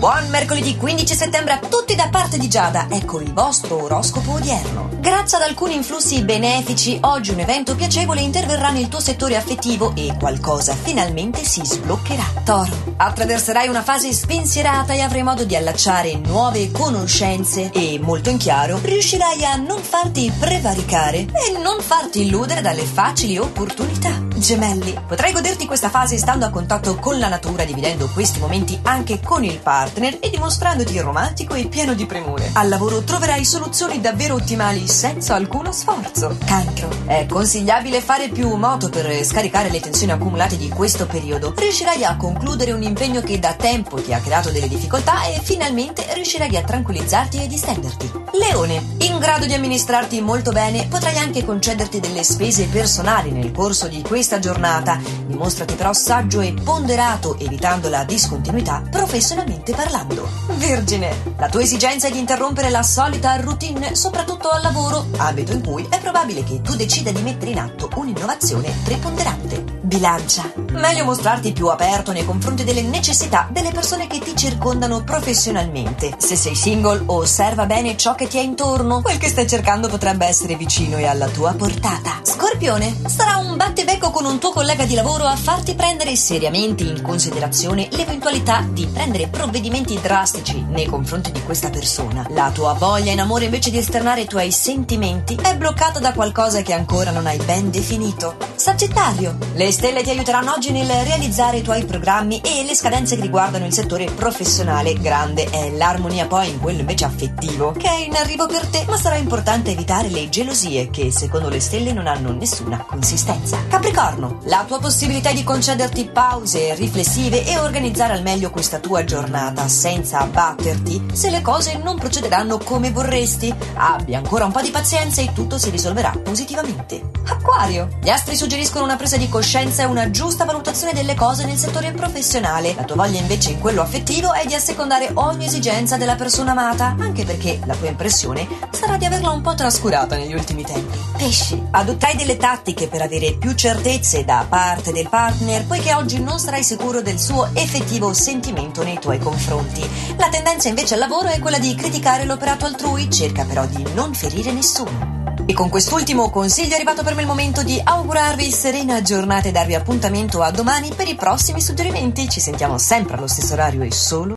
Buon mercoledì 15 settembre a tutti da parte di Giada. Ecco il vostro oroscopo odierno. Grazie ad alcuni influssi benefici, oggi un evento piacevole interverrà nel tuo settore affettivo e qualcosa finalmente si sbloccherà. Toro, attraverserai una fase spensierata e avrai modo di allacciare nuove conoscenze e, molto in chiaro, riuscirai a non farti prevaricare e non farti illudere dalle facili opportunità. Gemelli, potrai goderti questa fase stando a contatto con la natura, dividendo questi momenti anche con il partner e dimostrandoti romantico e pieno di premure. Al lavoro troverai soluzioni davvero ottimali senza alcuno sforzo. Cancro, è consigliabile fare più moto per scaricare le tensioni accumulate di questo periodo. Riuscirai a concludere un impegno che da tempo ti ha creato delle difficoltà e finalmente riuscirai a tranquillizzarti e distenderti. Leone, in grado di amministrarti molto bene, potrai anche concederti delle spese personali nel corso di questa giornata. Dimostrati però saggio e ponderato, evitando la discontinuità professionalmente parlando. Vergine, la tua esigenza è di interrompere la solita routine, soprattutto al lavoro, ambito in cui è probabile che tu decida di mettere in atto un'innovazione preponderante. Bilancia. Meglio mostrarti più aperto nei confronti delle necessità delle persone che ti circondano professionalmente. Se sei single, osserva bene ciò che ti è intorno. Quel che stai cercando potrebbe essere vicino e alla tua portata. Scorpione, sarà un battibecco con un tuo collega di lavoro a farti prendere seriamente in considerazione l'eventualità di prendere provvedimenti drastici nei confronti di questa persona. La tua voglia in amore invece di esternare i tuoi sentimenti è bloccata da qualcosa che ancora non hai ben definito. Sagittario, le stelle ti aiuteranno oggi nel realizzare i tuoi programmi e le scadenze che riguardano il settore professionale. Grande è l'armonia poi in quello invece affettivo, che è in arrivo per te, ma sarà importante evitare le gelosie che secondo le stelle non hanno nessuna consistenza. Capricorno, la tua possibilità di concederti pause riflessive e organizzare al meglio questa tua giornata senza abbatterti se le cose non procederanno come vorresti. Abbia ancora un po' di pazienza e tutto si risolverà positivamente. Acquario, gli astri suggeriscono una presa di coscienza e una giusta valutazione delle cose nel settore professionale. La tua voglia invece in quello affettivo è di assecondare ogni esigenza della persona amata, anche perché la tua impressione sarà di averla un po' trascurata negli ultimi tempi. Pesci, adottai delle tattiche per avere più certezze da parte del partner, poiché oggi non sarai sicuro del suo effettivo sentimento nei tuoi confronti. La tendenza invece al lavoro è quella di criticare l'operato altrui, cerca però di non ferire nessuno. E con quest'ultimo consiglio è arrivato per me il momento di augurarvi serena giornata e darvi appuntamento a domani per i prossimi suggerimenti. Ci sentiamo sempre allo stesso orario e solo